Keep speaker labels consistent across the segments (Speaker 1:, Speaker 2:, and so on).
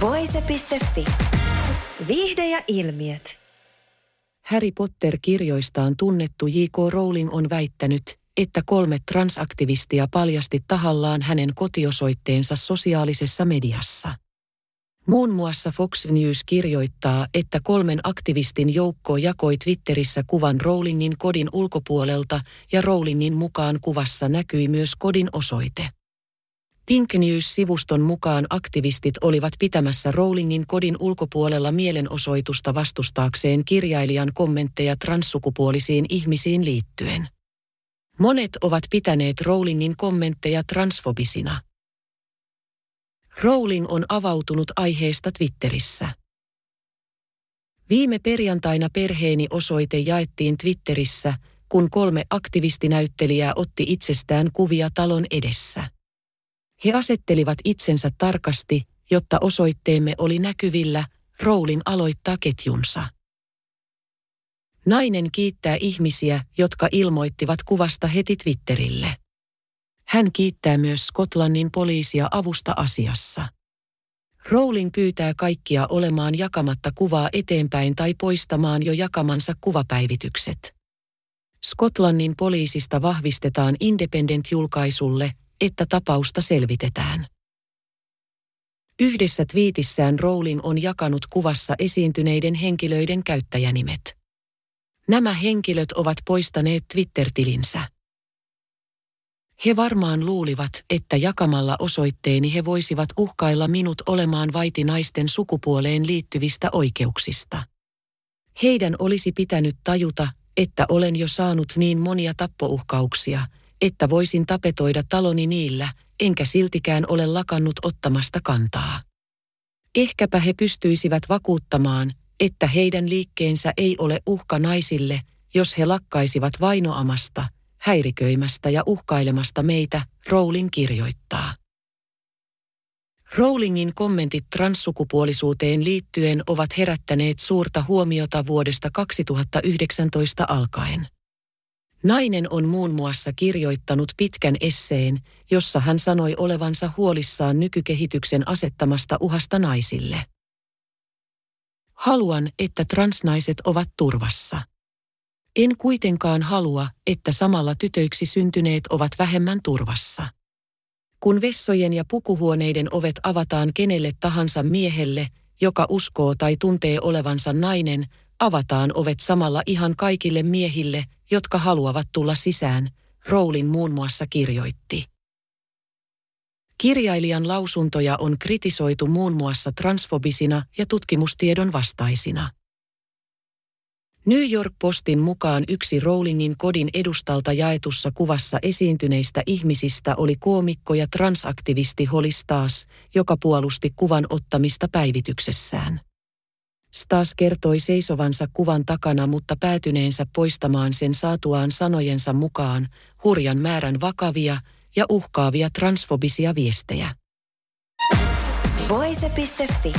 Speaker 1: Voise.fi. Viihde ja ilmiöt.
Speaker 2: Harry Potter-kirjoistaan tunnettu J.K. Rowling on väittänyt, että kolme transaktivistia paljasti tahallaan hänen kotiosoitteensa sosiaalisessa mediassa. Muun muassa Fox News kirjoittaa, että kolmen aktivistin joukko jakoi Twitterissä kuvan Rowlingin kodin ulkopuolelta ja Rowlingin mukaan kuvassa näkyi myös kodin osoite. Pink News-sivuston mukaan aktivistit olivat pitämässä Rowlingin kodin ulkopuolella mielenosoitusta vastustaakseen kirjailijan kommentteja transsukupuolisiin ihmisiin liittyen. Monet ovat pitäneet Rowlingin kommentteja transfobisina. Rowling on avautunut aiheesta Twitterissä. Viime perjantaina perheeni osoite jaettiin Twitterissä, kun kolme aktivistinäyttelijää otti itsestään kuvia talon edessä. He asettelivat itsensä tarkasti, jotta osoitteemme oli näkyvillä, Rowling aloittaa ketjunsa. Nainen kiittää ihmisiä, jotka ilmoittivat kuvasta heti Twitterille. Hän kiittää myös Skotlannin poliisia avusta asiassa. Rowling pyytää kaikkia olemaan jakamatta kuvaa eteenpäin tai poistamaan jo jakamansa kuvapäivitykset. Skotlannin poliisista vahvistetaan Independent-julkaisulle, että tapausta selvitetään. Yhdessä twiitissään Rowling on jakanut kuvassa esiintyneiden henkilöiden käyttäjänimet. Nämä henkilöt ovat poistaneet Twitter-tilinsä. He varmaan luulivat, että jakamalla osoitteeni he voisivat uhkailla minut olemaan vaiti naisten sukupuoleen liittyvistä oikeuksista. Heidän olisi pitänyt tajuta, että olen jo saanut niin monia tappouhkauksia, että voisin tapetoida taloni niillä, enkä siltikään ole lakannut ottamasta kantaa. Ehkäpä he pystyisivät vakuuttamaan, että heidän liikkeensä ei ole uhka naisille, jos he lakkaisivat vainoamasta – häiriköimästä ja uhkailemasta meitä, Rowling kirjoittaa. Rowlingin kommentit transsukupuolisuuteen liittyen ovat herättäneet suurta huomiota vuodesta 2019 alkaen. Nainen on muun muassa kirjoittanut pitkän esseen, jossa hän sanoi olevansa huolissaan nykykehityksen asettamasta uhasta naisille. Haluan, että transnaiset ovat turvassa. En kuitenkaan halua, että samalla tytöiksi syntyneet ovat vähemmän turvassa. Kun vessojen ja pukuhuoneiden ovet avataan kenelle tahansa miehelle, joka uskoo tai tuntee olevansa nainen, avataan ovet samalla ihan kaikille miehille, jotka haluavat tulla sisään, Rowling muun muassa kirjoitti. Kirjailijan lausuntoja on kritisoitu muun muassa transfobisina ja tutkimustiedon vastaisina. New York Postin mukaan yksi Rowlingin kodin edustalta jaetussa kuvassa esiintyneistä ihmisistä oli koomikko ja transaktivisti Holly Stas, joka puolusti kuvan ottamista päivityksessään. Stas kertoi seisovansa kuvan takana, mutta päätyneensä poistamaan sen saatuaan sanojensa mukaan hurjan määrän vakavia ja uhkaavia transfobisia viestejä.
Speaker 1: Voise.fi.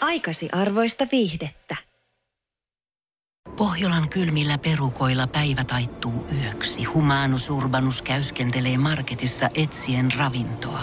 Speaker 1: Aikasi arvoista viihdettä.
Speaker 3: Pohjolan kylmillä perukoilla päivä taittuu yöksi. Humanus Urbanus käyskentelee marketissa etsien ravintoa.